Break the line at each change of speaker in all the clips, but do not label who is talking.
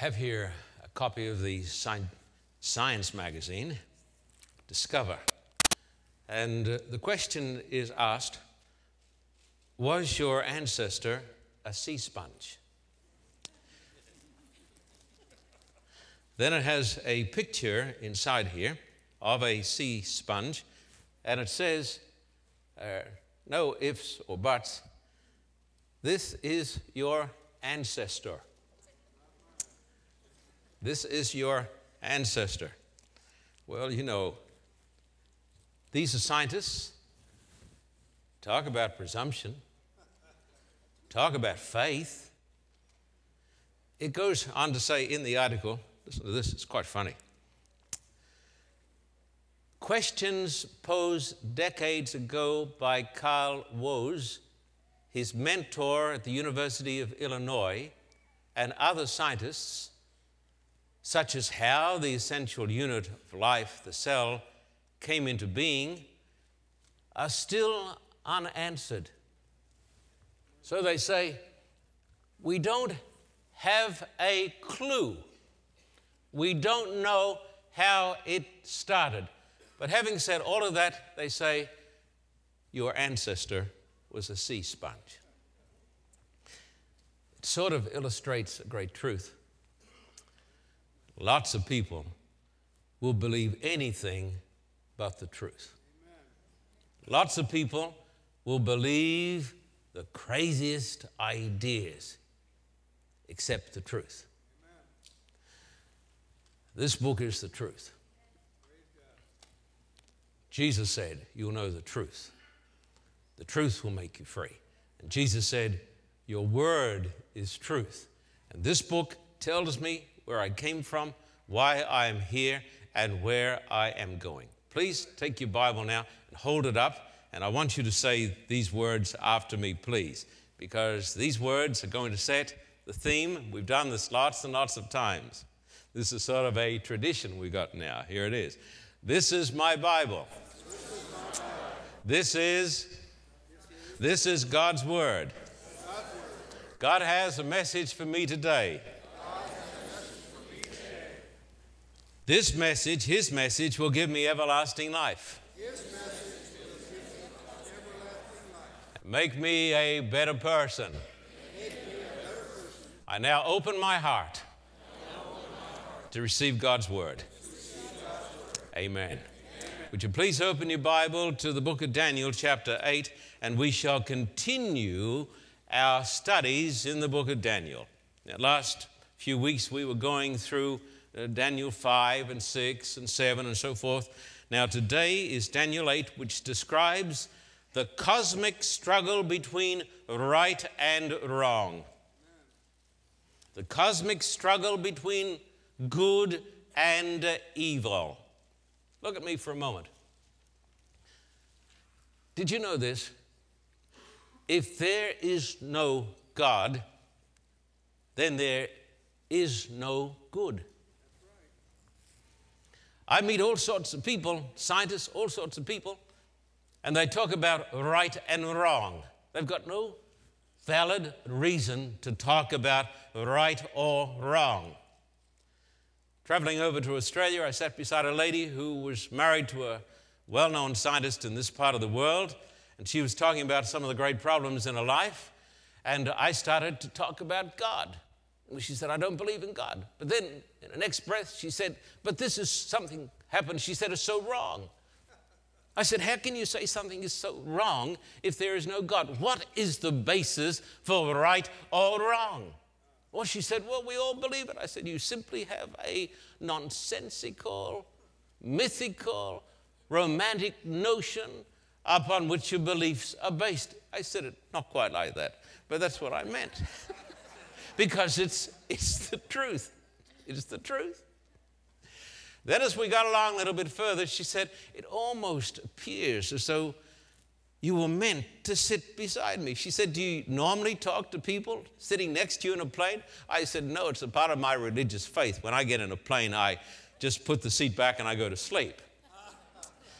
have here a copy of the science magazine, Discover. And uh, the question is asked Was your ancestor a sea sponge? Then it has a picture inside here of a sea sponge, and it says, uh, no ifs or buts, this is your ancestor. This is your ancestor. Well, you know, these are scientists. Talk about presumption. Talk about faith. It goes on to say in the article, listen to this, it's quite funny. Questions posed decades ago by Carl Woese, his mentor at the University of Illinois, and other scientists, such as how the essential unit of life, the cell, came into being, are still unanswered. So they say, we don't have a clue. We don't know how it started. But having said all of that, they say, your ancestor was a sea sponge. It sort of illustrates a great truth. Lots of people will believe anything but the truth. Lots of people will believe the craziest ideas except the truth. This book is the truth. Jesus said, You'll know the truth. The truth will make you free. And Jesus said, Your word is truth. And this book tells me where I came from, why I am here, and where I am going. Please take your Bible now and hold it up. And I want you to say these words after me, please, because these words are going to set the theme. We've done this lots and lots of times. This is sort of a tradition we've got now. Here it is. This is my Bible. This is this is God's word. God has a message for me today. This message, his message, will give me everlasting life. Make me a better person. I now open my heart to receive God's word. Amen. Would you please open your Bible to the book of Daniel, chapter 8, and we shall continue our studies in the book of Daniel. Now, last few weeks we were going through uh, Daniel 5 and 6 and 7 and so forth. Now, today is Daniel 8, which describes the cosmic struggle between right and wrong. The cosmic struggle between good and evil. Look at me for a moment. Did you know this? If there is no God, then there is no good. I meet all sorts of people, scientists, all sorts of people, and they talk about right and wrong. They've got no valid reason to talk about right or wrong. Traveling over to Australia, I sat beside a lady who was married to a well known scientist in this part of the world, and she was talking about some of the great problems in her life. And I started to talk about God. She said, I don't believe in God. But then, in the next breath, she said, But this is something happened. She said, It's so wrong. I said, How can you say something is so wrong if there is no God? What is the basis for right or wrong? Well, she said, Well, we all believe it. I said, You simply have a nonsensical, mythical, romantic notion upon which your beliefs are based. I said it not quite like that, but that's what I meant. because it's, it's the truth. It's the truth. Then, as we got along a little bit further, she said, It almost appears as though you were meant to sit beside me. She said, Do you normally talk to people sitting next to you in a plane? I said, No, it's a part of my religious faith. When I get in a plane, I just put the seat back and I go to sleep.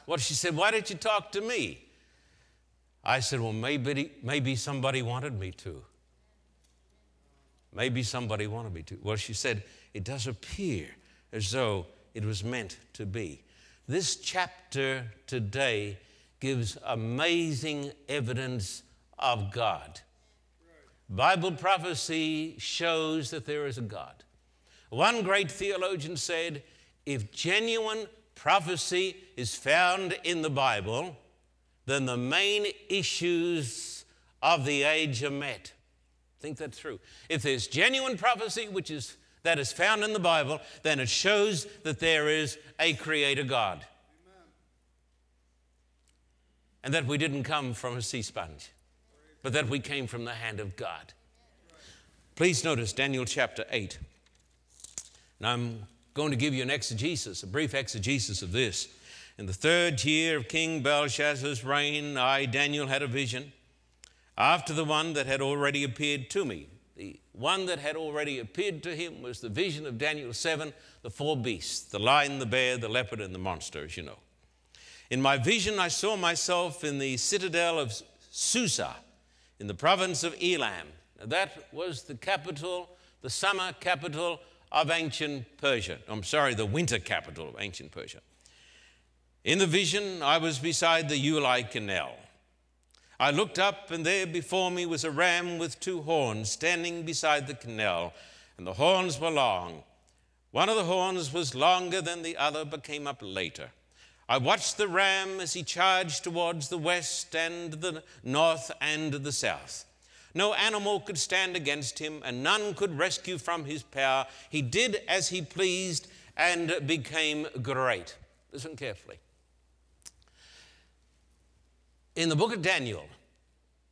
Well, she said, Why did you talk to me? I said, Well, maybe, maybe somebody wanted me to. Maybe somebody wanted me to. Well, she said, it does appear as though it was meant to be. This chapter today gives amazing evidence of God. Bible prophecy shows that there is a God. One great theologian said, if genuine prophecy is found in the Bible, then the main issues of the age are met. Think that through. If there's genuine prophecy which is that is found in the Bible, then it shows that there is a creator God. Amen. And that we didn't come from a sea sponge, but that we came from the hand of God. Please notice Daniel chapter 8. And I'm going to give you an exegesis, a brief exegesis of this. In the third year of King Belshazzar's reign, I, Daniel, had a vision after the one that had already appeared to me. The one that had already appeared to him was the vision of Daniel 7, the four beasts the lion, the bear, the leopard, and the monster, as you know. In my vision, I saw myself in the citadel of Susa in the province of Elam. Now, that was the capital, the summer capital of ancient Persia. I'm sorry, the winter capital of ancient Persia. In the vision, I was beside the Ulai Canal. I looked up, and there before me was a ram with two horns standing beside the canal, and the horns were long. One of the horns was longer than the other, but came up later. I watched the ram as he charged towards the west and the north and the south. No animal could stand against him, and none could rescue from his power. He did as he pleased and became great. Listen carefully. In the book of Daniel,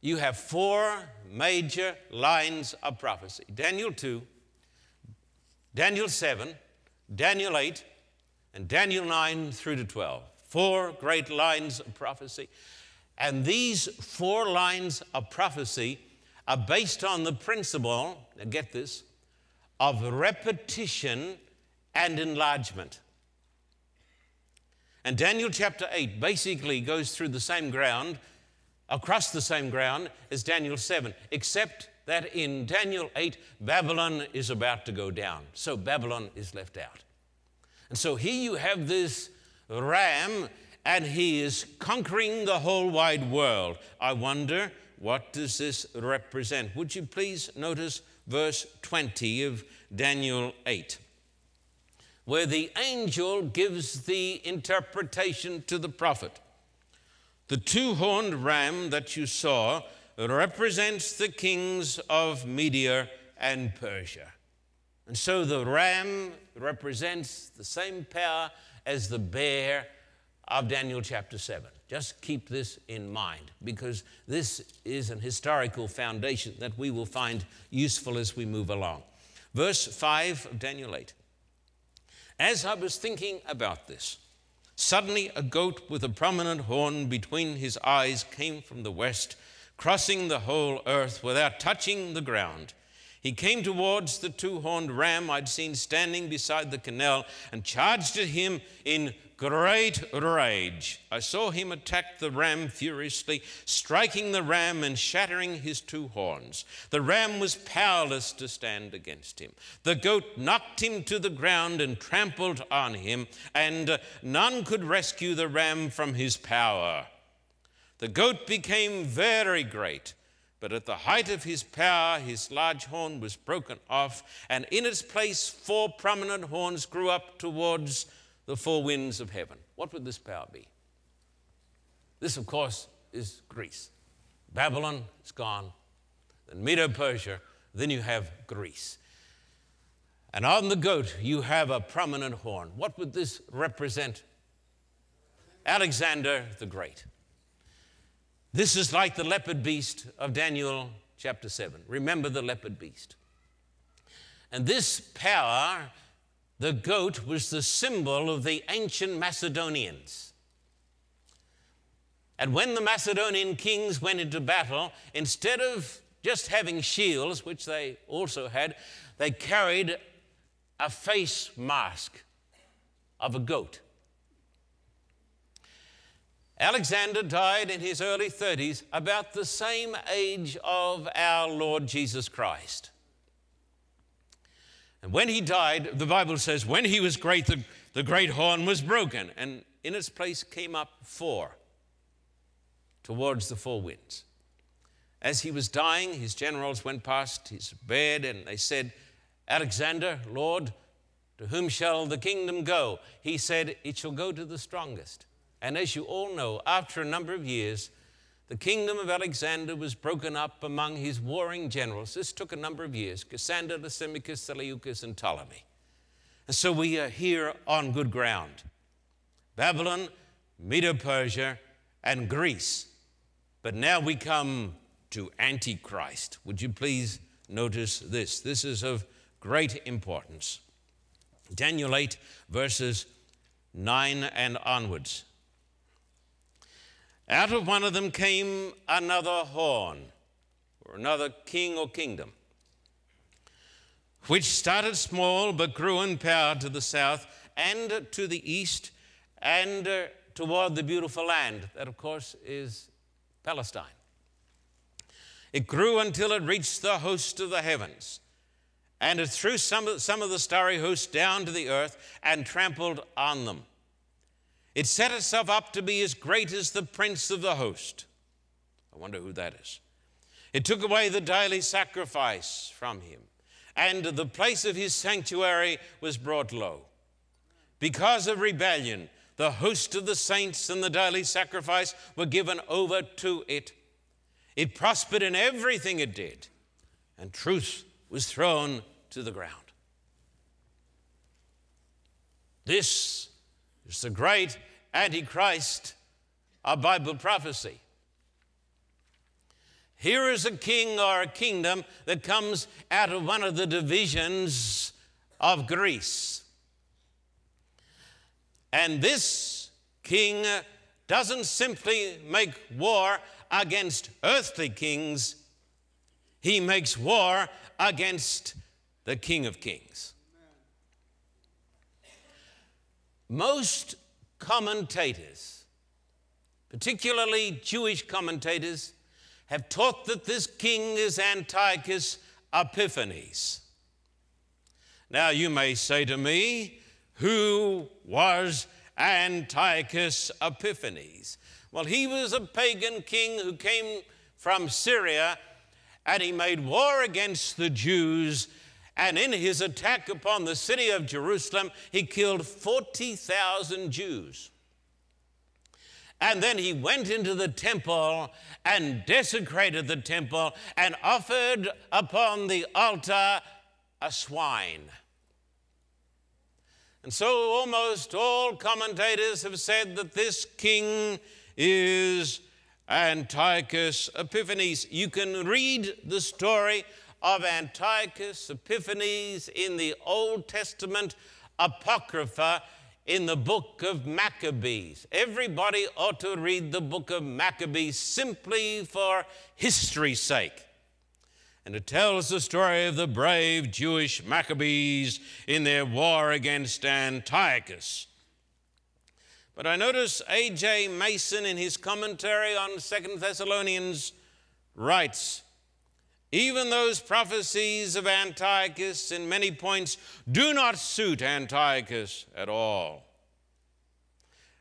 you have four major lines of prophecy Daniel 2, Daniel 7, Daniel 8, and Daniel 9 through to 12. Four great lines of prophecy. And these four lines of prophecy are based on the principle, now get this, of repetition and enlargement. And Daniel chapter 8 basically goes through the same ground, across the same ground as Daniel 7, except that in Daniel 8, Babylon is about to go down. So Babylon is left out. And so here you have this ram, and he is conquering the whole wide world. I wonder what does this represent? Would you please notice verse 20 of Daniel 8, where the angel gives the interpretation to the prophet. The two horned ram that you saw represents the kings of Media and Persia. And so the ram represents the same power as the bear of Daniel chapter 7. Just keep this in mind because this is an historical foundation that we will find useful as we move along. Verse 5 of Daniel 8. As I was thinking about this, suddenly a goat with a prominent horn between his eyes came from the west, crossing the whole earth without touching the ground. He came towards the two horned ram I'd seen standing beside the canal and charged at him in great rage. I saw him attack the ram furiously, striking the ram and shattering his two horns. The ram was powerless to stand against him. The goat knocked him to the ground and trampled on him, and none could rescue the ram from his power. The goat became very great. But at the height of his power, his large horn was broken off, and in its place, four prominent horns grew up towards the four winds of heaven. What would this power be? This, of course, is Greece. Babylon is gone, then Medo Persia, then you have Greece. And on the goat, you have a prominent horn. What would this represent? Alexander the Great. This is like the leopard beast of Daniel chapter 7. Remember the leopard beast. And this power the goat was the symbol of the ancient Macedonians. And when the Macedonian kings went into battle, instead of just having shields, which they also had, they carried a face mask of a goat. Alexander died in his early 30s, about the same age of our Lord Jesus Christ. And when he died, the Bible says, when he was great, the, the great horn was broken, and in its place came up four towards the four winds. As he was dying, his generals went past his bed and they said, Alexander, Lord, to whom shall the kingdom go? He said, It shall go to the strongest. And as you all know, after a number of years, the kingdom of Alexander was broken up among his warring generals. This took a number of years Cassander, Lysimachus, Seleucus, and Ptolemy. And so we are here on good ground. Babylon, Medo Persia, and Greece. But now we come to Antichrist. Would you please notice this? This is of great importance. Daniel 8, verses 9 and onwards. Out of one of them came another horn, or another king or kingdom, which started small but grew in power to the south and to the east and uh, toward the beautiful land. That, of course, is Palestine. It grew until it reached the host of the heavens and it threw some of, some of the starry host down to the earth and trampled on them. It set itself up to be as great as the prince of the host. I wonder who that is. It took away the daily sacrifice from him, and the place of his sanctuary was brought low. Because of rebellion, the host of the saints and the daily sacrifice were given over to it. It prospered in everything it did, and truth was thrown to the ground. This is the great Antichrist a Bible prophecy. Here is a king or a kingdom that comes out of one of the divisions of Greece. And this king doesn't simply make war against earthly kings, he makes war against the King of Kings. Most commentators, particularly Jewish commentators, have taught that this king is Antiochus Epiphanes. Now, you may say to me, who was Antiochus Epiphanes? Well, he was a pagan king who came from Syria and he made war against the Jews. And in his attack upon the city of Jerusalem, he killed 40,000 Jews. And then he went into the temple and desecrated the temple and offered upon the altar a swine. And so almost all commentators have said that this king is Antiochus Epiphanes. You can read the story of Antiochus Epiphanes in the Old Testament Apocrypha in the book of Maccabees. Everybody ought to read the book of Maccabees simply for history's sake. And it tells the story of the brave Jewish Maccabees in their war against Antiochus. But I notice A.J. Mason in his commentary on Second Thessalonians writes, even those prophecies of Antiochus in many points do not suit Antiochus at all.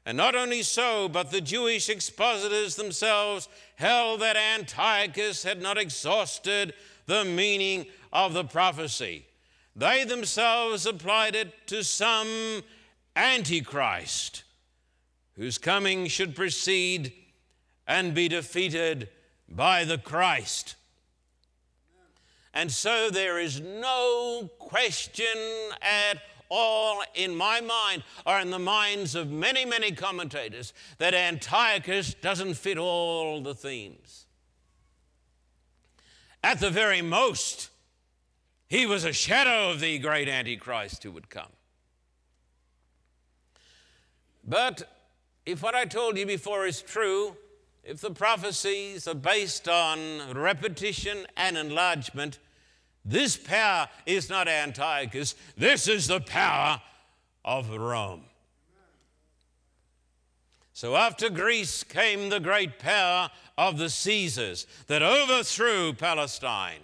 And not only so, but the Jewish expositors themselves held that Antiochus had not exhausted the meaning of the prophecy. They themselves applied it to some Antichrist whose coming should precede and be defeated by the Christ. And so there is no question at all in my mind or in the minds of many, many commentators that Antiochus doesn't fit all the themes. At the very most, he was a shadow of the great Antichrist who would come. But if what I told you before is true, if the prophecies are based on repetition and enlargement, this power is not Antiochus, this is the power of Rome. So after Greece came the great power of the Caesars that overthrew Palestine.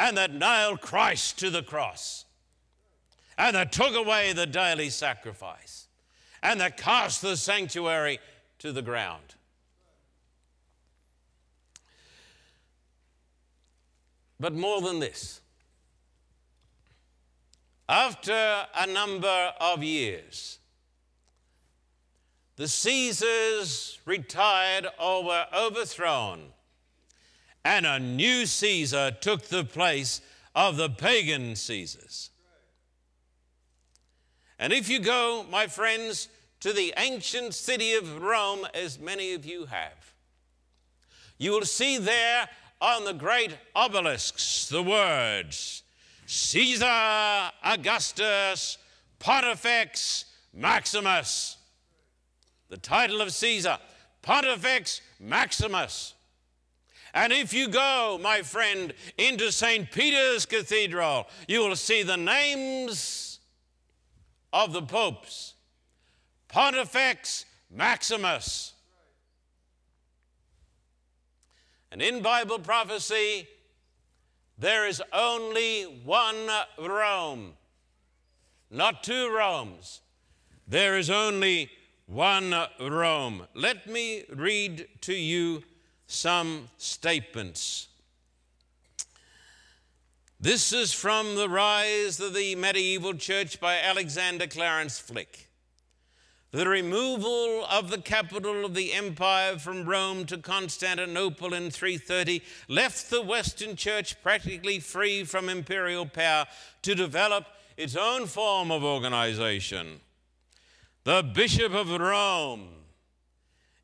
and that nailed Christ to the cross, and that took away the daily sacrifice, and that cast the sanctuary to the ground. But more than this, after a number of years, the Caesars retired or were overthrown, and a new Caesar took the place of the pagan Caesars. And if you go, my friends, to the ancient city of Rome, as many of you have, you will see there on the great obelisks the words Caesar Augustus Pontifex Maximus. The title of Caesar, Pontifex Maximus. And if you go, my friend, into St. Peter's Cathedral, you will see the names of the popes Pontifex Maximus. And in Bible prophecy, there is only one Rome, not two Romes. There is only one Rome. Let me read to you some statements. This is from The Rise of the Medieval Church by Alexander Clarence Flick. The removal of the capital of the empire from Rome to Constantinople in 330 left the Western Church practically free from imperial power to develop its own form of organization. The Bishop of Rome,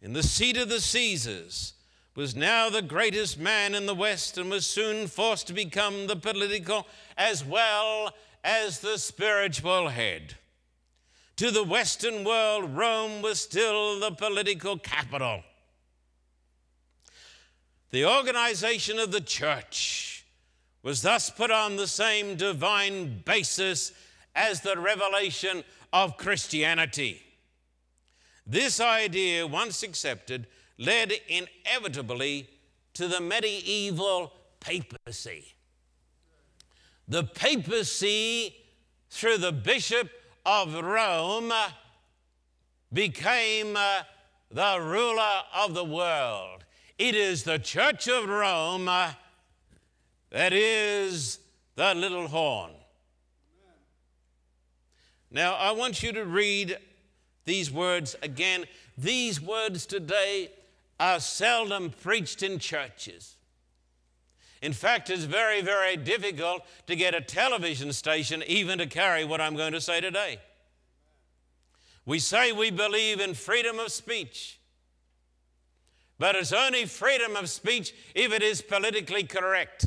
in the seat of the Caesars, was now the greatest man in the West and was soon forced to become the political as well as the spiritual head. To the Western world, Rome was still the political capital. The organization of the church was thus put on the same divine basis as the revelation of Christianity. This idea, once accepted, led inevitably to the medieval papacy. The papacy, through the bishop of Rome became uh, the ruler of the world. It is the Church of Rome uh, that is the little horn. Now, I want you to read these words again. These words today are seldom preached in churches. In fact, it's very, very difficult to get a television station even to carry what I'm going to say today. We say we believe in freedom of speech, but it's only freedom of speech if it is politically correct.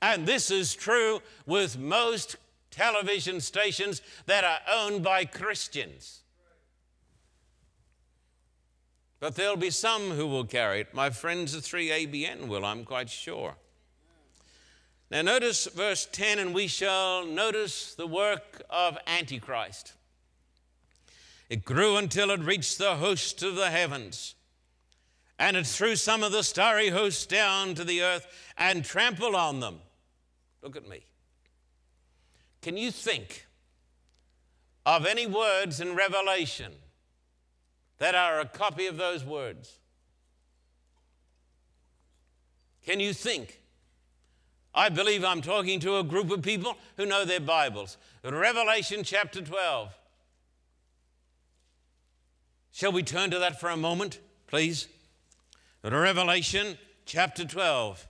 And this is true with most television stations that are owned by Christians. But there'll be some who will carry it. My friends at 3ABN will, I'm quite sure. Now, notice verse 10, and we shall notice the work of Antichrist. It grew until it reached the host of the heavens, and it threw some of the starry hosts down to the earth and trampled on them. Look at me. Can you think of any words in Revelation that are a copy of those words. Can you think? I believe I'm talking to a group of people who know their Bibles. Revelation chapter 12. Shall we turn to that for a moment, please? Revelation chapter 12.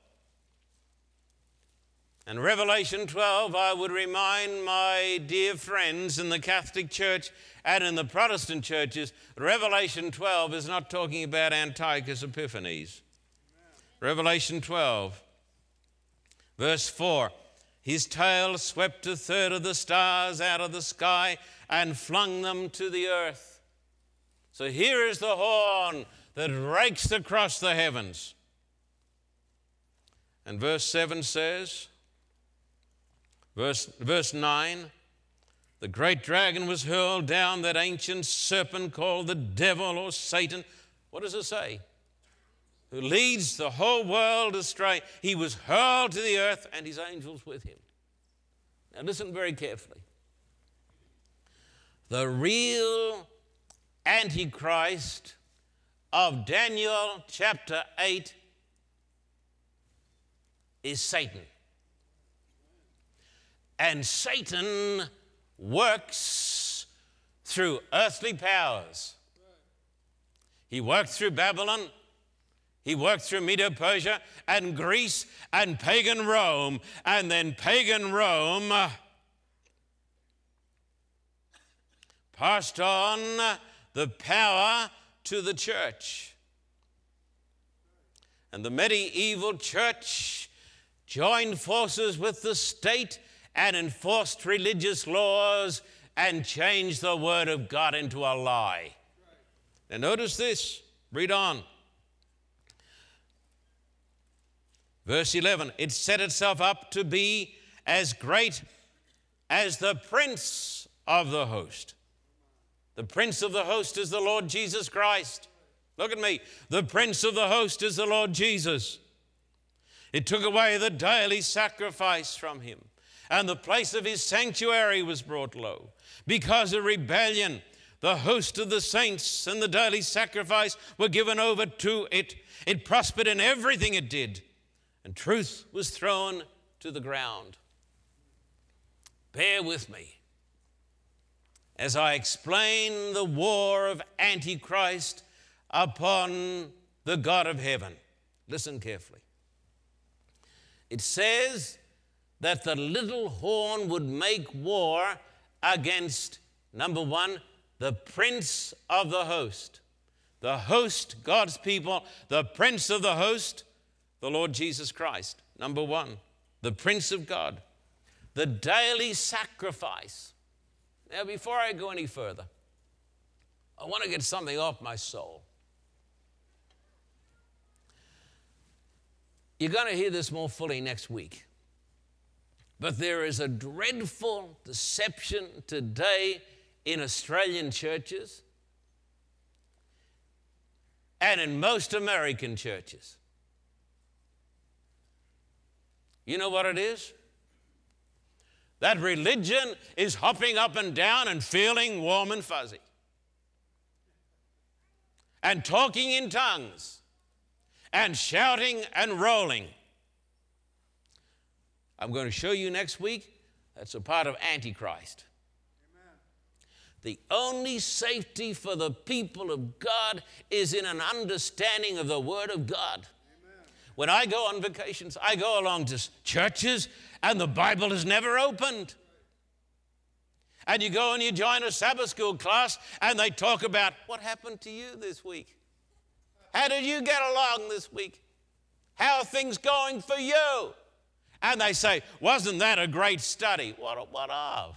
And Revelation 12, I would remind my dear friends in the Catholic Church and in the Protestant churches, Revelation 12 is not talking about Antiochus Epiphanes. Amen. Revelation 12, verse 4 His tail swept a third of the stars out of the sky and flung them to the earth. So here is the horn that rakes across the heavens. And verse 7 says, verse, verse 9, the great dragon was hurled down, that ancient serpent called the devil or Satan. What does it say? who leads the whole world astray. He was hurled to the earth and his angels with him. Now, listen very carefully. The real Antichrist of Daniel chapter 8 is Satan. And Satan works through earthly powers. He worked through Babylon, he worked through Medo Persia and Greece and pagan Rome, and then pagan Rome passed on the power to the church. And the medieval church joined forces with the state and enforced religious laws and changed the word of God into a lie. Now, notice this. Read on. Verse 11 it set itself up to be as great as the prince of the host. The prince of the host is the Lord Jesus Christ. Look at me. The prince of the host is the Lord Jesus. It took away the daily sacrifice from him, and the place of his sanctuary was brought low. Because of rebellion, the host of the saints and the daily sacrifice were given over to it. It prospered in everything it did, and truth was thrown to the ground. Bear with me as I explain the war of Antichrist upon the God of heaven. Listen carefully. It says that the little horn would make war against, number one, the prince of the host. The host, God's people, the prince of the host, the Lord Jesus Christ. Number one, the prince of God. The daily sacrifice now, before I go any further, I want to get something off my soul. You're going to hear this more fully next week. But there is a dreadful deception today in Australian churches and in most American churches. You know what it is? That religion is hopping up and down and feeling warm and fuzzy. And talking in tongues. And shouting and rolling. I'm going to show you next week that's a part of Antichrist. Amen. The only safety for the people of God is in an understanding of the Word of God. When I go on vacations, I go along to churches and the Bible is never opened. And you go and you join a Sabbath school class and they talk about what happened to you this week. How did you get along this week? How are things going for you? And they say, Wasn't that a great study? What, what of?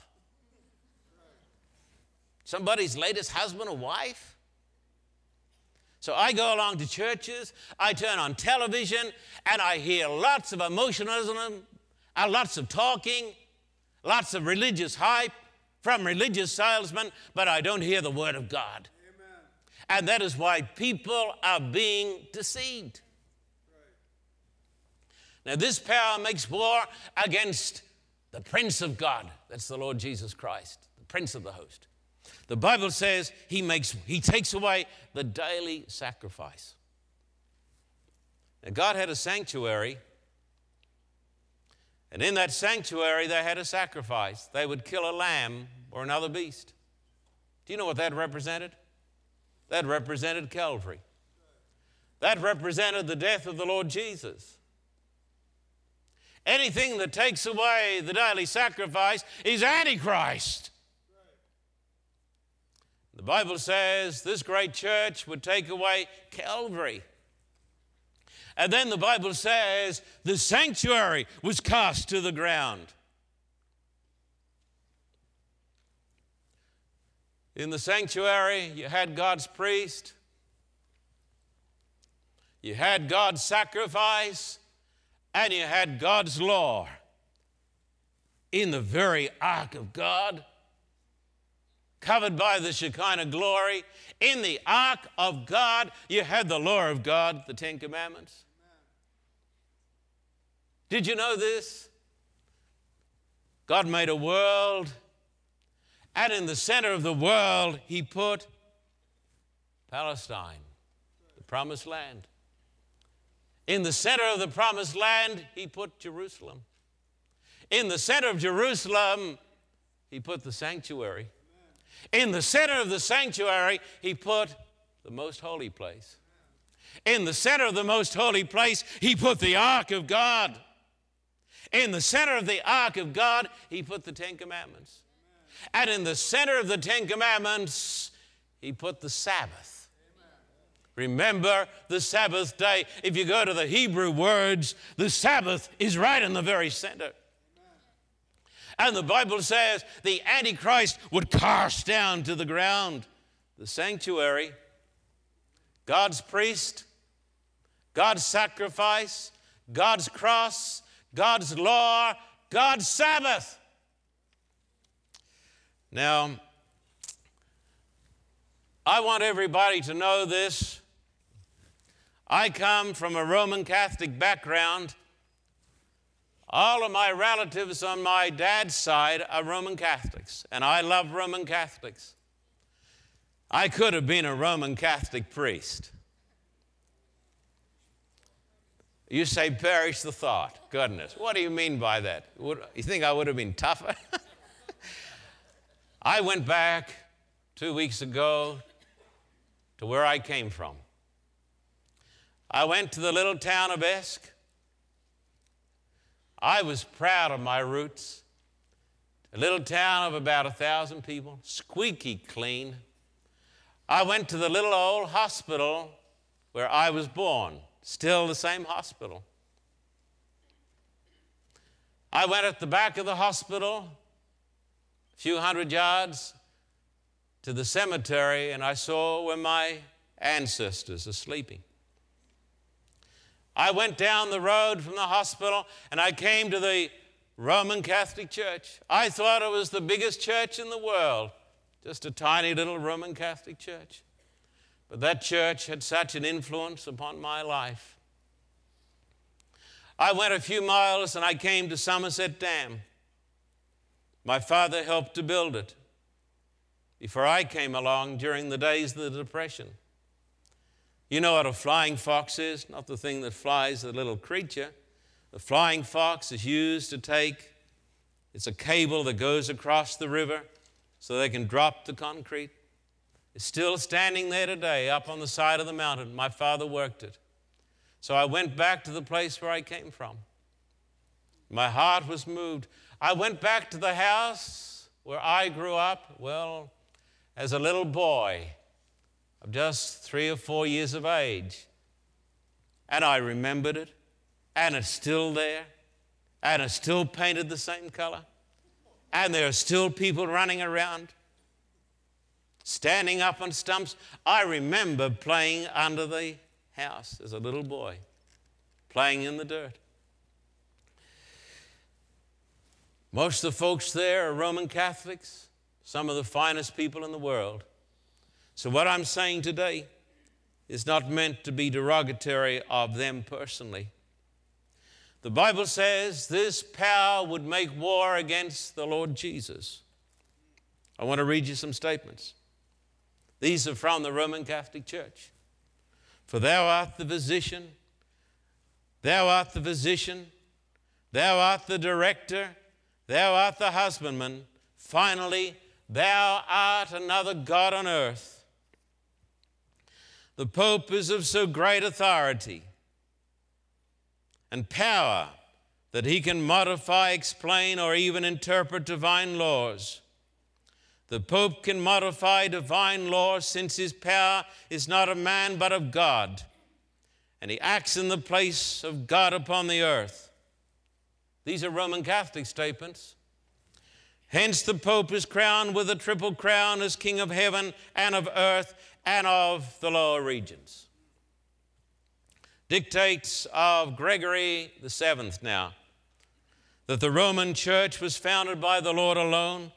Somebody's latest husband or wife? So I go along to churches, I turn on television, and I hear lots of emotionalism, uh, lots of talking, lots of religious hype from religious salesmen, but I don't hear the Word of God. Amen. And that is why people are being deceived. Now, this power makes war against the Prince of God. That's the Lord Jesus Christ, the Prince of the host. The Bible says he makes he takes away the daily sacrifice. Now God had a sanctuary, and in that sanctuary they had a sacrifice. They would kill a lamb or another beast. Do you know what that represented? That represented Calvary. That represented the death of the Lord Jesus. Anything that takes away the daily sacrifice is Antichrist. The Bible says this great church would take away Calvary. And then the Bible says the sanctuary was cast to the ground. In the sanctuary, you had God's priest, you had God's sacrifice, and you had God's law. In the very ark of God, covered by the Shekinah glory. In the ark of God, you had the law of God, the Ten Commandments. Did you know this? God made a world, and in the center of the world, He put Palestine, the promised land. In the center of the promised land, He put Jerusalem. In the center of Jerusalem, He put the sanctuary. In the center of the sanctuary, He put the most holy place. In the center of the most holy place, He put the ark of God. In the center of the ark of God, he put the Ten Commandments. And in the center of the Ten Commandments, he put the Sabbath. Remember the Sabbath day. If you go to the Hebrew words, the Sabbath is right in the very center. And the Bible says the Antichrist would cast down to the ground the sanctuary, God's priest, God's sacrifice, God's cross, God's law, God's Sabbath. Now, I want everybody to know this. I come from a Roman Catholic background. All of my relatives on my dad's side are Roman Catholics, and I love Roman Catholics. I could have been a Roman Catholic priest. You say, perish the thought. Goodness. What do you mean by that? You think I would have been tougher? I went back two weeks ago to where I came from. I went to the little town of Esk. I was proud of my roots. A little town of about a thousand people, squeaky clean. I went to the little old hospital where I was born. Still the same hospital. I went at the back of the hospital, a few hundred yards to the cemetery, and I saw where my ancestors are sleeping. I went down the road from the hospital and I came to the Roman Catholic Church. I thought it was the biggest church in the world, just a tiny little Roman Catholic church. But that church had such an influence upon my life. I went a few miles and I came to Somerset Dam. My father helped to build it before I came along during the days of the Depression. You know what a flying fox is? Not the thing that flies, the little creature. The flying fox is used to take, it's a cable that goes across the river so they can drop the concrete It's still standing there today up on the side of the mountain. My father worked it. So I went back to the place where I came from. My heart was moved. I went back to the house where I grew up, well, as a little boy of just three or four years of age. And I remembered it, and it's still there, and it's still painted the same color, and there are still people running around standing up on stumps. I remember playing under the house as a little boy, playing in the dirt. Most of the folks there are Roman Catholics, some of the finest people in the world. So, what I'm saying today is not meant to be derogatory of them personally. The Bible says this power would make war against the Lord Jesus. I want to read you some statements. These are from the Roman Catholic Church. For thou art the physician, thou art the physician, thou art the director, thou art the husbandman. Finally, thou art another God on earth. The Pope is of so great authority and power that he can modify, explain, or even interpret divine laws. The Pope can modify divine law since his power is not of man but of God, and he acts in the place of God upon the earth. These are Roman Catholic statements. Hence, the Pope is crowned with a triple crown as King of heaven and of earth and of the lower regions. Dictates of Gregory the Seventh now that the Roman Church was founded by the Lord alone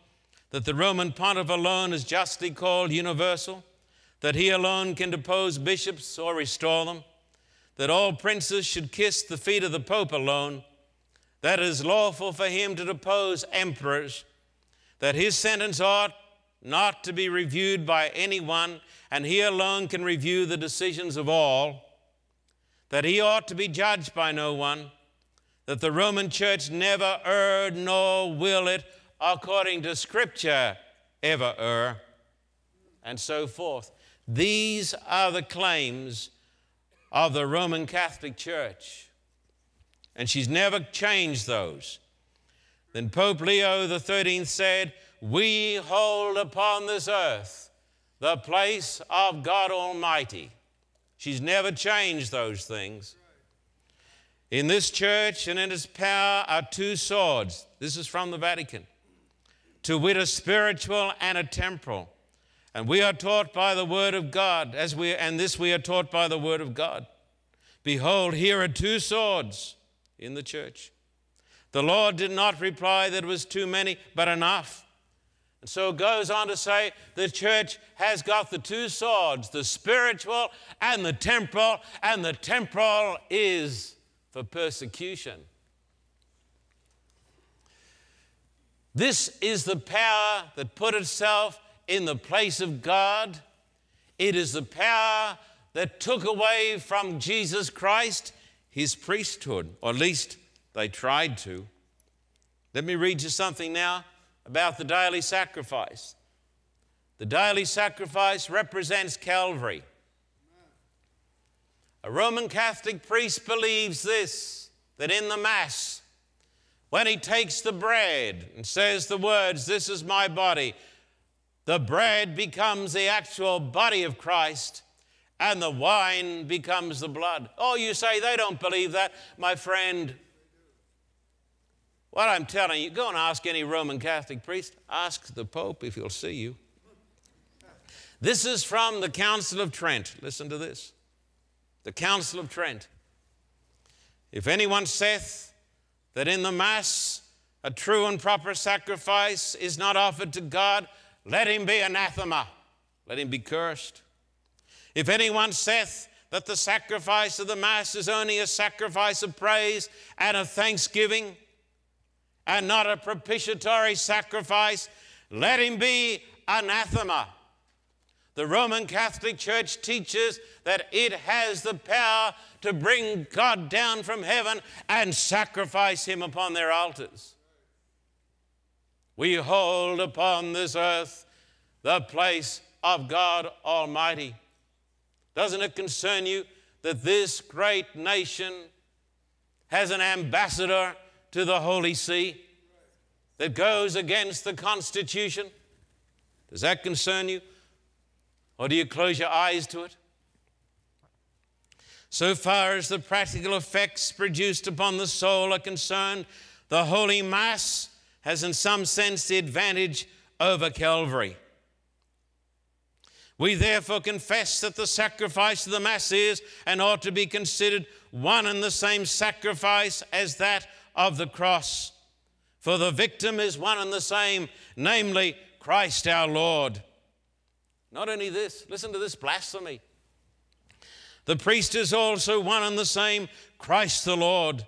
that the Roman pontiff alone is justly called universal, that he alone can depose bishops or restore them, that all princes should kiss the feet of the pope alone, that it is lawful for him to depose emperors, that his sentence ought not to be reviewed by anyone, and he alone can review the decisions of all, that he ought to be judged by no one, that the Roman church never erred, nor will it, according to Scripture, ever err, and so forth. These are the claims of the Roman Catholic Church. And she's never changed those. Then Pope Leo XIII said, We hold upon this earth the place of God Almighty. She's never changed those things. In this church and in its power are two swords. This is from the Vatican. To wit, a spiritual and a temporal. And we are taught by the word of God, as we and this we are taught by the word of God. Behold, here are two swords in the church. The Lord did not reply that it was too many, but enough. So it goes on to say the church has got the two swords, the spiritual and the temporal, and the temporal is for persecution. This is the power that put itself in the place of God. It is the power that took away from Jesus Christ his priesthood, or at least they tried to. Let me read you something now about the daily sacrifice. The daily sacrifice represents Calvary. A Roman Catholic priest believes this that in the Mass, when he takes the bread and says the words, This is my body, the bread becomes the actual body of Christ and the wine becomes the blood. Oh, you say they don't believe that. My friend, what I'm telling you, go and ask any Roman Catholic priest. Ask the Pope if he'll see you. This is from the Council of Trent. Listen to this. The Council of Trent. If anyone saith that in the Mass a true and proper sacrifice is not offered to God, let him be anathema, let him be cursed. If anyone saith that the sacrifice of the Mass is only a sacrifice of praise and of thanksgiving, and not a propitiatory sacrifice, let him be anathema. The Roman Catholic Church teaches that it has the power to bring God down from heaven and sacrifice him upon their altars. We hold upon this earth the place of God Almighty. Doesn't it concern you that this great nation has an ambassador to the Holy See that goes against the Constitution? Does that concern you? Or do you close your eyes to it? So far as the practical effects produced upon the soul are concerned, the Holy Mass has in some sense the advantage over Calvary. We therefore confess that the sacrifice of the Mass is and ought to be considered one and the same sacrifice as that of the cross. For the victim is one and the same, namely Christ our Lord. Not only this, listen to this blasphemy. The priest is also one and the same, Christ the Lord.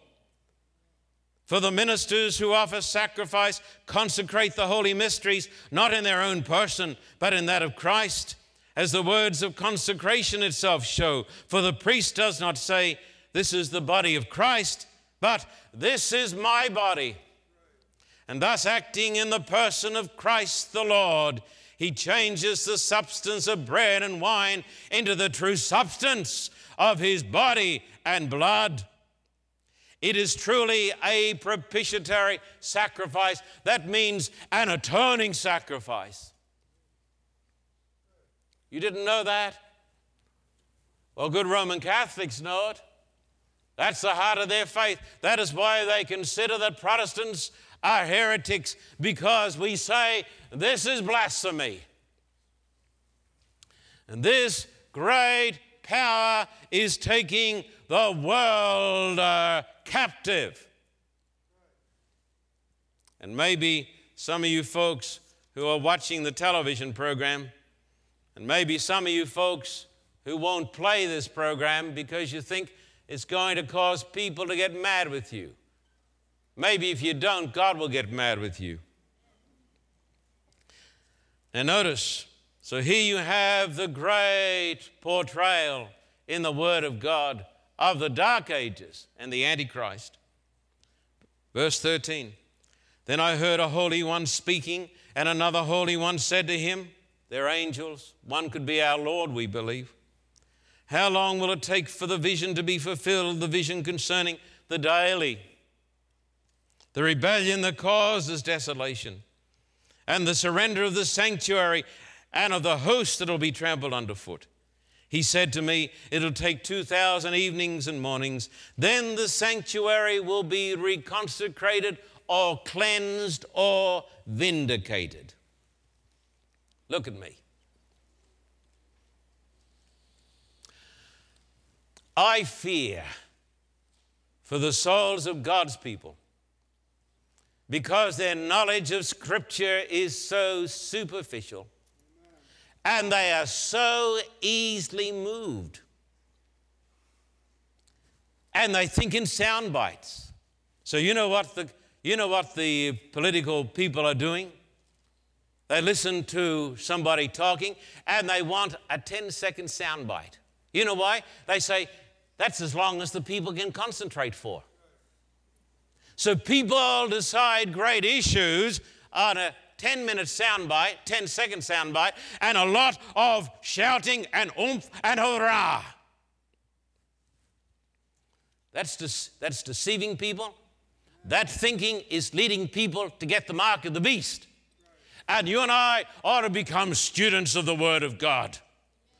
For the ministers who offer sacrifice consecrate the holy mysteries, not in their own person, but in that of Christ, as the words of consecration itself show. For the priest does not say, This is the body of Christ, but This is my body. And thus, acting in the person of Christ the Lord, he changes the substance of bread and wine into the true substance of his body and blood. It is truly a propitiatory sacrifice. That means an atoning sacrifice. You didn't know that? Well, good Roman Catholics know it. That's the heart of their faith. That is why they consider that Protestants are heretics, because we say this is blasphemy. And this great power is taking the world uh, captive. And maybe some of you folks who are watching the television program, and maybe some of you folks who won't play this program because you think it's going to cause people to get mad with you. Maybe if you don't, God will get mad with you. And notice, so here you have the great portrayal in the Word of God of the dark ages and the Antichrist. Verse 13 Then I heard a holy one speaking, and another holy one said to him, They're angels. One could be our Lord, we believe. How long will it take for the vision to be fulfilled, the vision concerning the daily? The rebellion that causes desolation, and the surrender of the sanctuary and of the host that will be trampled underfoot. He said to me, It'll take 2,000 evenings and mornings. Then the sanctuary will be reconsecrated or cleansed or vindicated. Look at me. I fear for the souls of God's people because their knowledge of Scripture is so superficial and they are so easily moved. And they think in sound bites. So you know what the you know what the political people are doing? They listen to somebody talking and they want a 10 second sound bite. You know why? They say that's as long as the people can concentrate for. So people decide great issues on a 10 minute soundbite, 10 second soundbite, and a lot of shouting and oomph and hurrah. That's, de- that's deceiving people. That thinking is leading people to get the mark of the beast. And you and I ought to become students of the Word of God.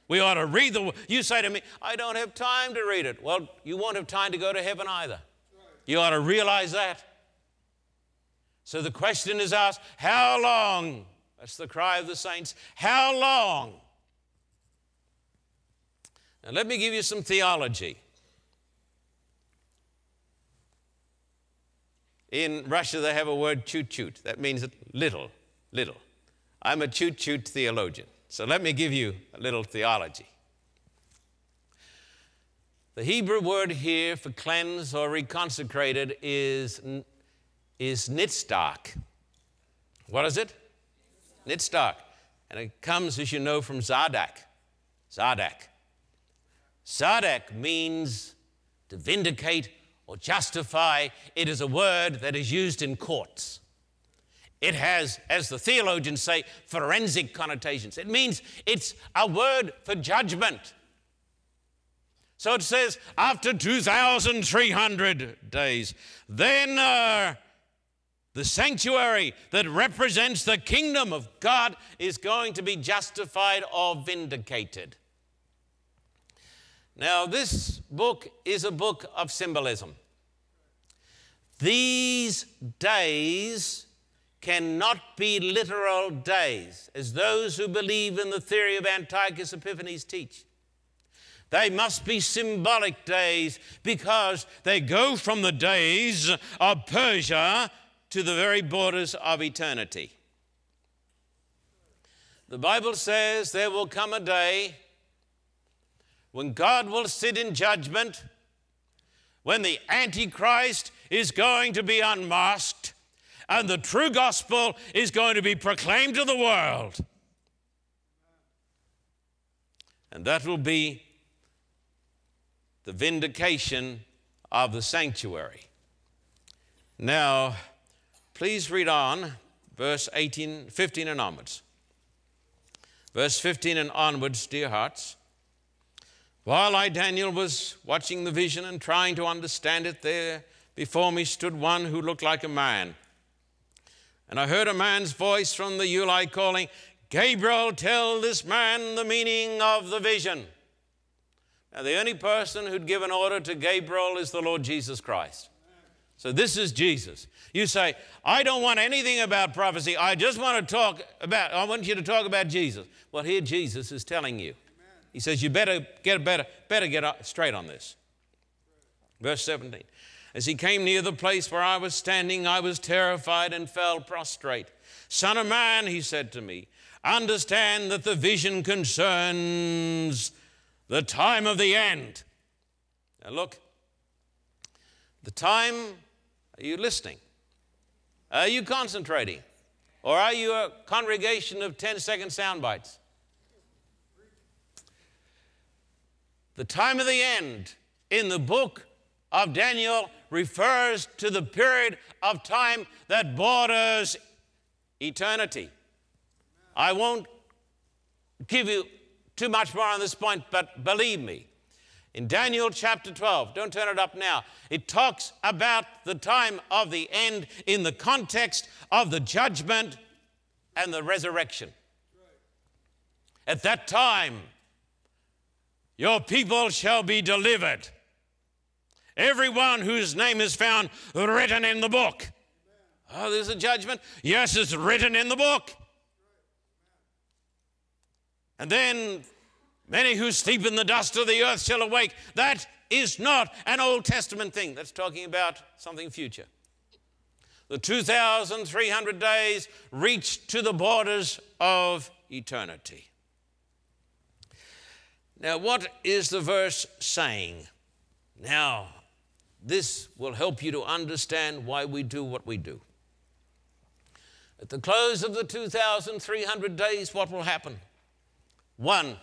We ought to read the You say to me, I don't have time to read it. Well, you won't have time to go to heaven either. You ought to realize that. So the question is asked how long? That's the cry of the saints. How long? Now, let me give you some theology. In Russia, they have a word chut chut. That means little, little. I'm a chut chut theologian. So let me give you a little theology. The Hebrew word here for cleanse or reconsecrated is is nitzdark. What is it? Nitzdark. And it comes, as you know, from Zadok. Zadok. Zadok means to vindicate or justify. It is a word that is used in courts. It has, as the theologians say, forensic connotations. It means it's a word for judgment. So it says, after 2,300 days, then uh, the sanctuary that represents the kingdom of God is going to be justified or vindicated. Now, this book is a book of symbolism. These days cannot be literal days, as those who believe in the theory of Antiochus Epiphanes teach. They must be symbolic days because they go from the days of Persia to the very borders of eternity. The Bible says there will come a day when God will sit in judgment, when the Antichrist is going to be unmasked, and the true gospel is going to be proclaimed to the world. And that will be the vindication of the sanctuary. Now, Please read on, verse 18, 15 and onwards. Verse 15 and onwards, dear hearts. While I, Daniel, was watching the vision and trying to understand it, there before me stood one who looked like a man. And I heard a man's voice from the Ulai calling, Gabriel, tell this man the meaning of the vision. Now, the only person who'd given order to Gabriel is the Lord Jesus Christ. So this is Jesus. You say, I don't want anything about prophecy. I just want to talk about, I want you to talk about Jesus. Well, here Jesus is telling you. He says, you better get better, better get straight on this. Verse 17. As he came near the place where I was standing, I was terrified and fell prostrate. Son of man, he said to me, understand that the vision concerns the time of the end. Now, look, the time, are you listening? Are you concentrating? Or are you a congregation of 10 second sound bites? The time of the end in the book of Daniel refers to the period of time that borders eternity. I won't give you too much more on this point, but believe me, in Daniel chapter 12, don't turn it up now, it talks about the time of the end in the context of the judgment and the resurrection. At that time, your people shall be delivered. Everyone whose name is found written in the book. Oh, there's a judgment? Yes, it's written in the book. And then many who sleep in the dust of the earth shall awake. That is not an Old Testament thing. That's talking about something future. The 2,300 days reach to the borders of eternity. Now, what is the verse saying? Now, this will help you to understand why we do what we do. At the close of the 2,300 days, what will happen? One,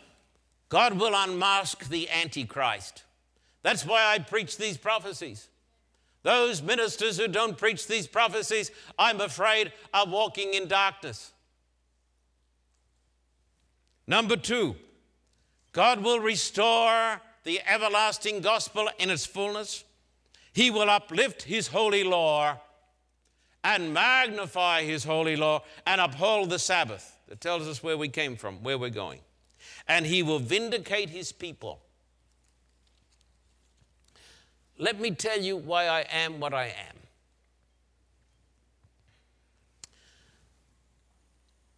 God will unmask the Antichrist. That's why I preach these prophecies. Those ministers who don't preach these prophecies, I'm afraid, are walking in darkness. Number two, God will restore the everlasting gospel in its fullness. He will uplift His holy law and magnify His holy law and uphold the Sabbath that tells us where we came from, where we're going and he will vindicate his people. Let me tell you why I am what I am.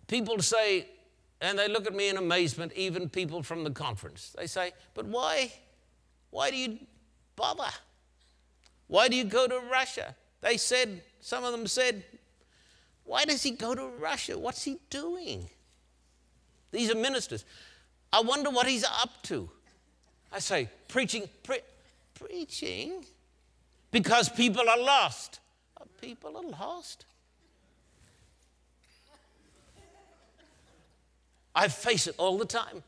People say, and they look at me in amazement, even people from the conference. They say, But why? Why do you bother? Why do you go to Russia? They said, some of them said, Why does he go to Russia? What's he doing? These are ministers. I wonder what he's up to. I say, preaching, pre- preaching? Because people are lost. People are lost. I face it all the time.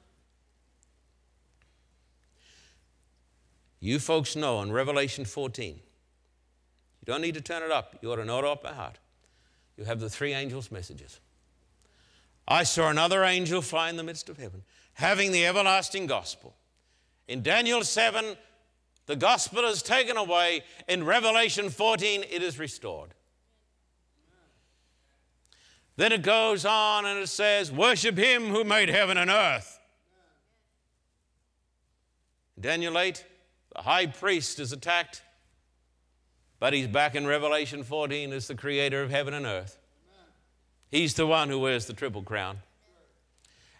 You folks know in Revelation 14, you don't need to turn it up, you ought to know it off by heart. You have the three angels' messages. I saw another angel fly in the midst of heaven having the everlasting gospel. In Daniel 7, the gospel is taken away. In Revelation 14, it is restored. Then it goes on and it says, Worship him who made heaven and earth. Daniel 8, the high priest is attacked, but he's back in Revelation 14 as the creator of heaven and earth. He's the one who wears the triple crown.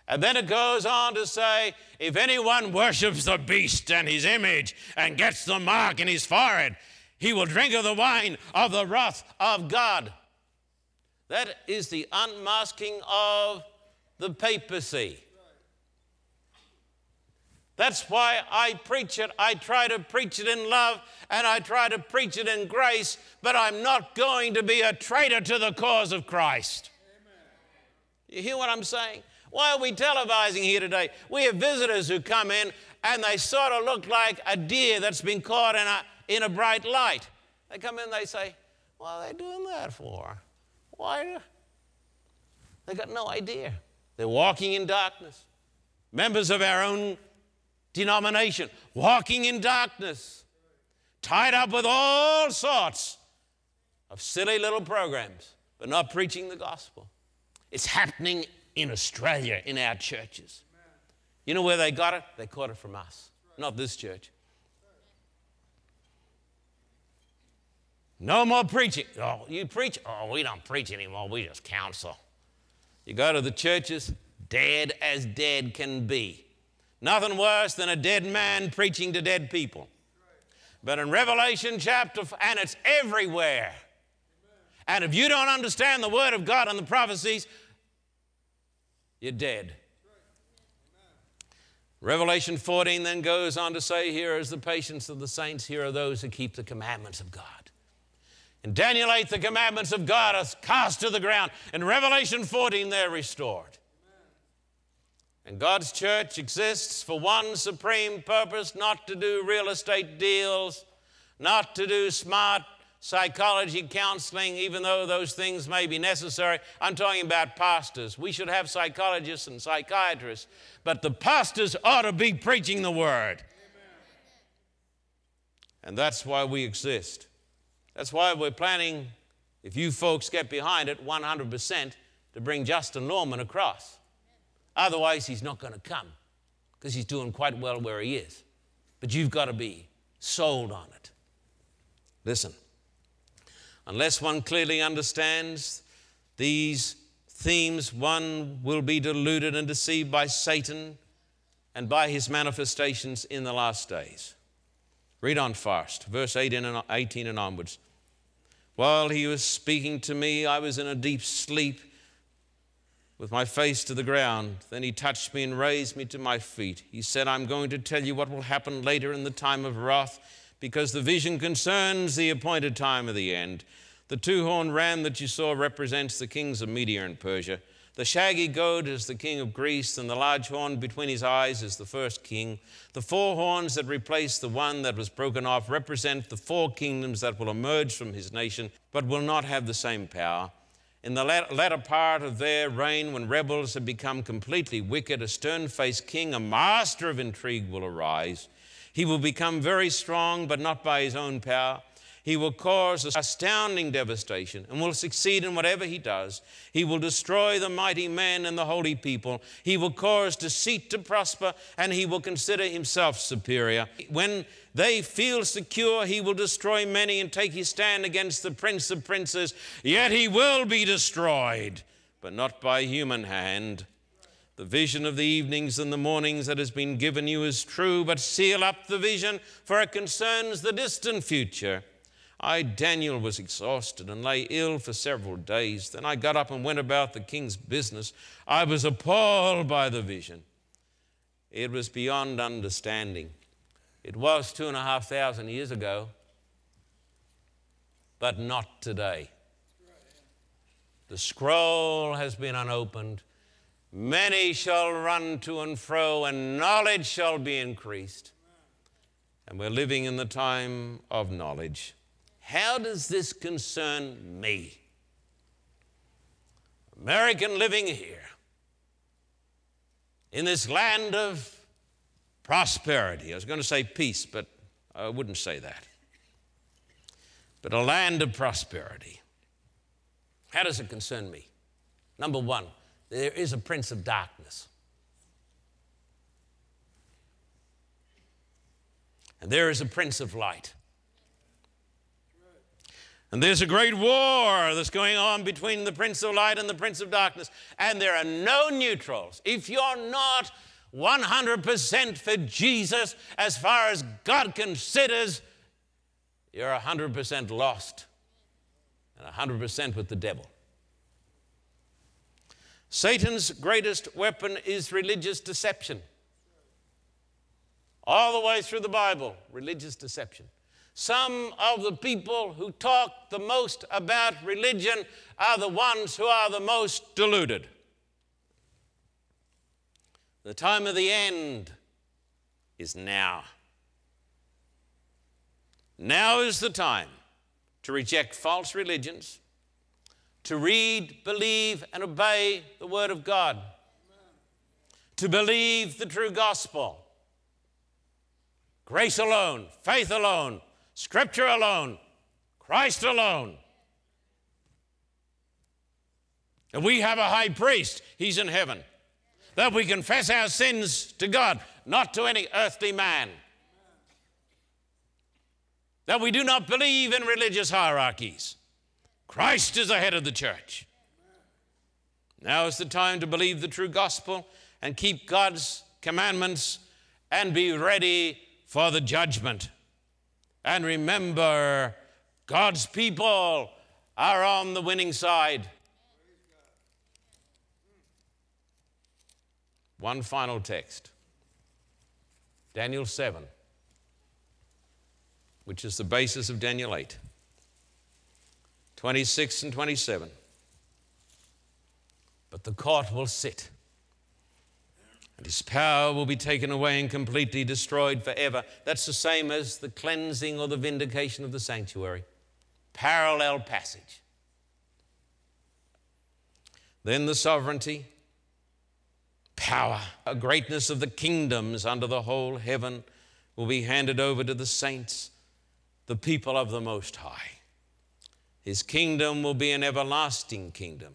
And then it goes on to say, if anyone worships the beast and his image and gets the mark in his forehead, he will drink of the wine of the wrath of God. That is the unmasking of the papacy. That's why I preach it. I try to preach it in love and I try to preach it in grace, but I'm not going to be a traitor to the cause of Christ. Amen. You hear what I'm saying? Why are we televising here today? We have visitors who come in and they sort of look like a deer that's been caught in a, in a bright light. They come in, and they say, What are they doing that for? Why? They got no idea. They're walking in darkness. Members of our own denomination, walking in darkness, tied up with all sorts of silly little programs, but not preaching the gospel. It's happening in Australia in our churches. You know where they got it? They caught it from us, not this church. No more preaching. Oh, you preach? Oh, we don't preach anymore. We just counsel. You go to the churches, dead as dead can be. Nothing worse than a dead man preaching to dead people. But in Revelation chapter, and it's everywhere. And if you don't understand the Word of God and the prophecies, you're dead. Revelation 14 then goes on to say, Here is the patience of the saints, here are those who keep the commandments of God. In Daniel 8, the commandments of God are cast to the ground. In Revelation 14, they're restored. And God's church exists for one supreme purpose not to do real estate deals, not to do smart psychology counseling, even though those things may be necessary. I'm talking about pastors. We should have psychologists and psychiatrists, but the pastors ought to be preaching the word. And that's why we exist. That's why we're planning, if you folks get behind it 100%, to bring Justin Norman across. Otherwise, he's not going to come because he's doing quite well where he is. But you've got to be sold on it. Listen, unless one clearly understands these themes, one will be deluded and deceived by Satan and by his manifestations in the last days. Read on fast, verse 18 and, 18 and onwards. While he was speaking to me, I was in a deep sleep with my face to the ground. Then he touched me and raised me to my feet. He said, I'm going to tell you what will happen later in the time of wrath, because the vision concerns the appointed time of the end. The two horned ram that you saw represents the kings of Media and Persia. The shaggy goat is the king of Greece, and the large horn between his eyes is the first king. The four horns that replace the one that was broken off represent the four kingdoms that will emerge from his nation, but will not have the same power. In the latter part of their reign, when rebels have become completely wicked, a stern faced king, a master of intrigue, will arise. He will become very strong, but not by his own power. He will cause astounding devastation and will succeed in whatever he does. He will destroy the mighty men and the holy people. He will cause deceit to prosper and he will consider himself superior. When they feel secure, he will destroy many and take his stand against the prince of princes. Yet he will be destroyed, but not by human hand. The vision of the evenings and the mornings that has been given you is true, but seal up the vision, for it concerns the distant future. I, Daniel, was exhausted and lay ill for several days. Then I got up and went about the king's business. I was appalled by the vision. It was beyond understanding. It was two and a half thousand years ago, but not today. The scroll has been unopened. Many shall run to and fro, and knowledge shall be increased. And we're living in the time of knowledge. How does this concern me? American living here, in this land of prosperity. I was going to say peace, but I wouldn't say that. But a land of prosperity. How does it concern me? Number one, there is a prince of darkness. And there is a prince of light. And there's a great war that's going on between the prince of light and the prince of darkness. And there are no neutrals. If you're not 100% for Jesus as far as God considers, you're 100% lost and 100% with the devil. Satan's greatest weapon is religious deception. All the way through the Bible, religious deception. Some of the people who talk the most about religion are the ones who are the most deluded. The time of the end is now. Now is the time to reject false religions, to read, believe, and obey the Word of God, to believe the true gospel. Grace alone, faith alone, Scripture alone, Christ alone. And we have a high priest, he's in heaven that we confess our sins to God, not to any earthly man. That we do not believe in religious hierarchies. Christ is the head of the church. Now is the time to believe the true gospel and keep God's commandments and be ready for the judgment. And remember, God's people are on the winning side. One final text Daniel 7, which is the basis of Daniel 8, 26 and 27. But the court will sit, and his power will be taken away and completely destroyed forever. That's the same as the cleansing or the vindication of the sanctuary. Parallel passage. Then the sovereignty, power, a greatness of the kingdoms under the whole heaven will be handed over to the saints, the people of the Most High. His kingdom will be an everlasting kingdom,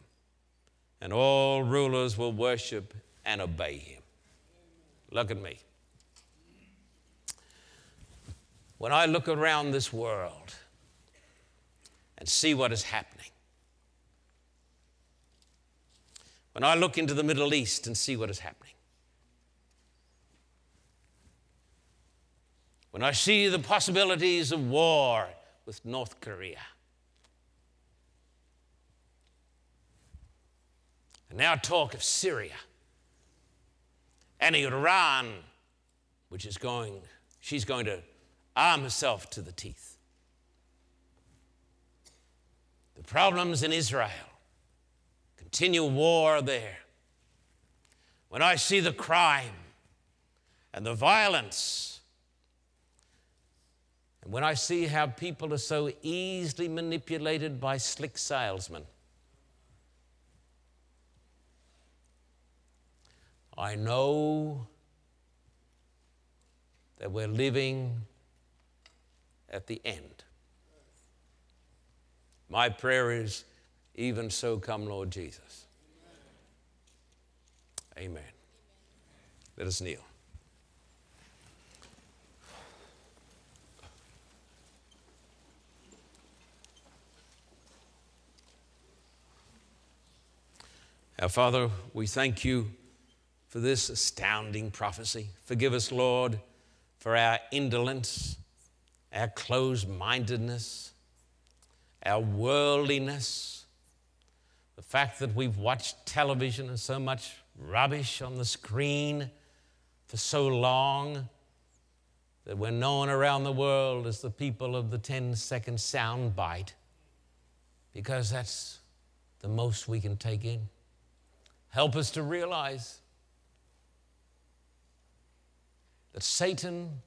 and all rulers will worship and obey him. Look at me. When I look around this world and see what is happening, when I look into the Middle East and see what is happening, when I see the possibilities of war with North Korea, and now talk of Syria and Iran, which is going, she's going to arm herself to the teeth. The problems in Israel, continual war there. When I see the crime and the violence, and when I see how people are so easily manipulated by slick salesmen, I know that we're living at the end. My prayer is, even so come, Lord Jesus. Amen. Let us kneel. Our Father, we thank you for this astounding prophecy. Forgive us, Lord, for our indolence, our closed mindedness, our worldliness, the fact that we've watched television and so much rubbish on the screen for so long that we're known around the world as the people of the 10 second sound bite because that's the most we can take in. Help us to realize that Satan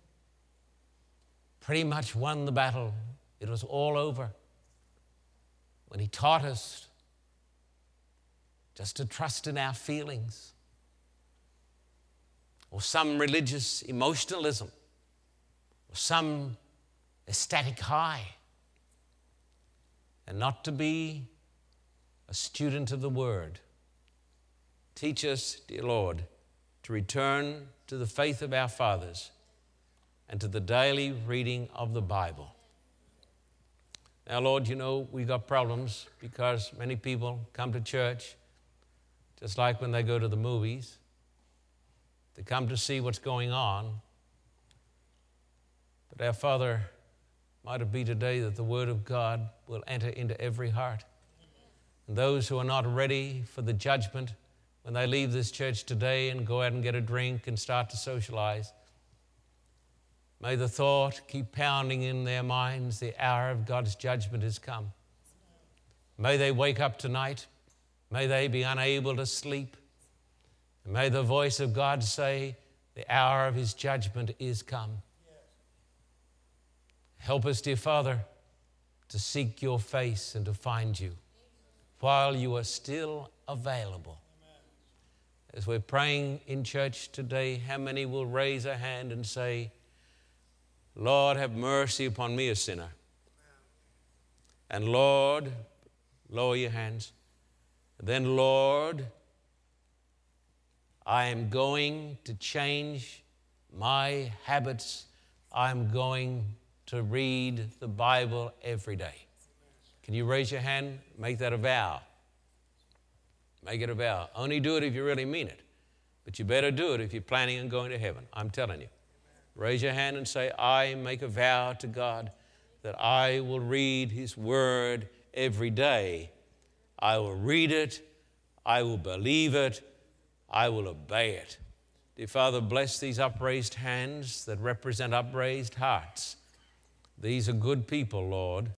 pretty much won the battle. It was all over when he taught us just to trust in our feelings or some religious emotionalism or some ecstatic high and not to be a student of the Word. Teach us, dear Lord, to return to the faith of our fathers and to the daily reading of the Bible. Now, Lord, you know we've got problems because many people come to church just like when they go to the movies. They come to see what's going on. But our Father, might it be today that the Word of God will enter into every heart. And those who are not ready for the judgment when they leave this church today and go out and get a drink and start to socialize. May the thought keep pounding in their minds the hour of God's judgment has come. May they wake up tonight. May they be unable to sleep. And may the voice of God say, The hour of his judgment is come. Help us, dear Father, to seek your face and to find you while you are still available. As we're praying in church today, how many will raise a hand and say, Lord, have mercy upon me, a sinner? And Lord, lower your hands. Then, Lord, I am going to change my habits. I'm going to read the Bible every day. Can you raise your hand? Make that a vow. Make it a vow. Only do it if you really mean it. But you better do it if you're planning on going to heaven. I'm telling you. Raise your hand and say, I make a vow to God that I will read His Word every day. I will read it, I will believe it, I will obey it. Dear Father, bless these upraised hands that represent upraised hearts. These are good people, Lord.